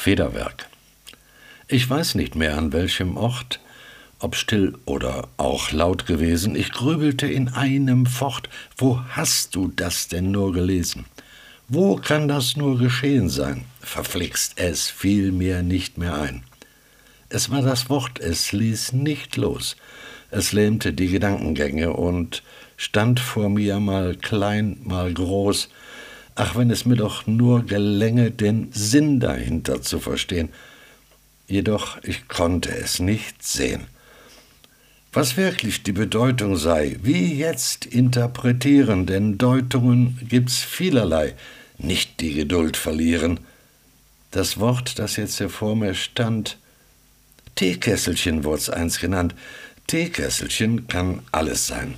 Federwerk. Ich weiß nicht mehr an welchem Ort, ob still oder auch laut gewesen, ich grübelte in einem fort, wo hast du das denn nur gelesen? Wo kann das nur geschehen sein? Verflixt, es fiel mir nicht mehr ein. Es war das Wort, es ließ nicht los. Es lähmte die Gedankengänge und stand vor mir mal klein, mal groß. Ach, wenn es mir doch nur gelänge, den Sinn dahinter zu verstehen. Jedoch ich konnte es nicht sehen. Was wirklich die Bedeutung sei, wie jetzt interpretieren, denn Deutungen gibt's vielerlei, nicht die Geduld verlieren. Das Wort, das jetzt hier vor mir stand, Teekesselchen wurd's eins genannt. Teekesselchen kann alles sein.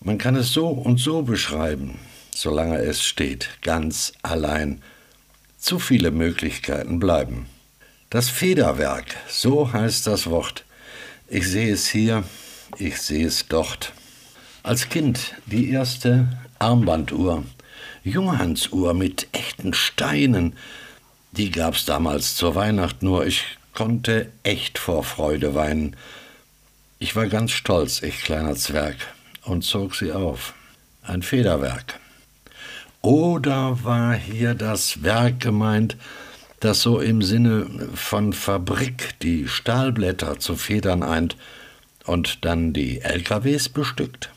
Man kann es so und so beschreiben, solange es steht, ganz allein. Zu viele Möglichkeiten bleiben. Das Federwerk, so heißt das Wort. Ich sehe es hier, ich sehe es dort. Als Kind die erste Armbanduhr, Junghandsuhr mit echten Steinen, die gab's damals zur Weihnacht nur. Ich konnte echt vor Freude weinen. Ich war ganz stolz, ich kleiner Zwerg, und zog sie auf. Ein Federwerk. Oder war hier das Werk gemeint, das so im Sinne von Fabrik die Stahlblätter zu Federn eint und dann die LKWs bestückt?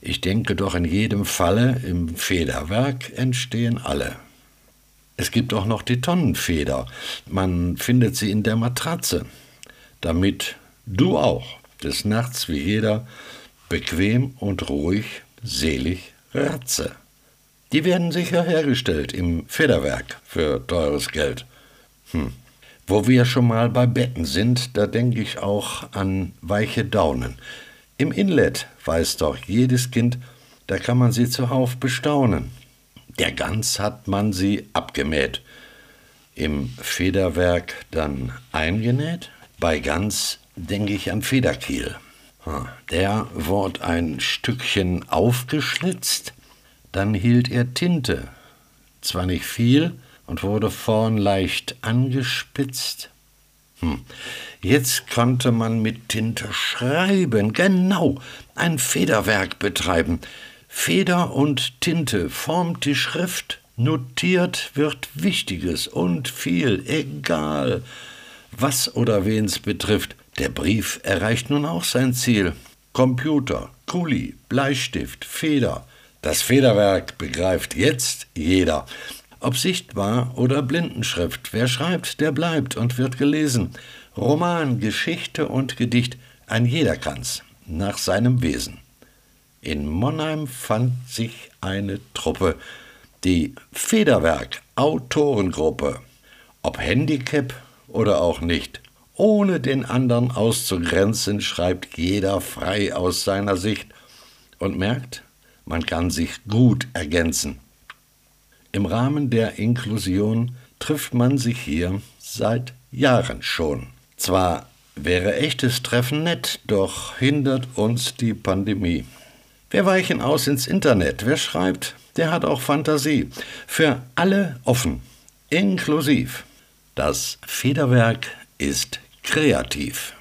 Ich denke doch in jedem Falle im Federwerk entstehen alle. Es gibt auch noch die Tonnenfeder. Man findet sie in der Matratze, damit du auch des Nachts wie jeder bequem und ruhig, selig ratze. Die werden sicher hergestellt im Federwerk für teures Geld. Hm. Wo wir schon mal bei Betten sind, da denke ich auch an weiche Daunen. Im Inlet weiß doch jedes Kind, da kann man sie zuhauf bestaunen. Der Gans hat man sie abgemäht. Im Federwerk dann eingenäht. Bei Gans denke ich an Federkiel. Der wurde ein Stückchen aufgeschlitzt, dann hielt er Tinte, zwar nicht viel, und wurde vorn leicht angespitzt. Hm. Jetzt konnte man mit Tinte schreiben, genau, ein Federwerk betreiben. Feder und Tinte formt die Schrift, notiert wird Wichtiges und viel, egal, was oder wen's betrifft. Der Brief erreicht nun auch sein Ziel. Computer, Kuli, Bleistift, Feder. Das Federwerk begreift jetzt jeder. Ob sichtbar oder Blindenschrift, wer schreibt, der bleibt und wird gelesen. Roman, Geschichte und Gedicht, ein jeder kann's, nach seinem Wesen. In Monheim fand sich eine Truppe, die Federwerk Autorengruppe. Ob Handicap oder auch nicht, ohne den anderen auszugrenzen, schreibt jeder frei aus seiner Sicht und merkt, man kann sich gut ergänzen. Im Rahmen der Inklusion trifft man sich hier seit Jahren schon. Zwar wäre echtes Treffen nett, doch hindert uns die Pandemie. Wir weichen aus ins Internet. Wer schreibt, der hat auch Fantasie. Für alle offen, inklusiv. Das Federwerk ist kreativ.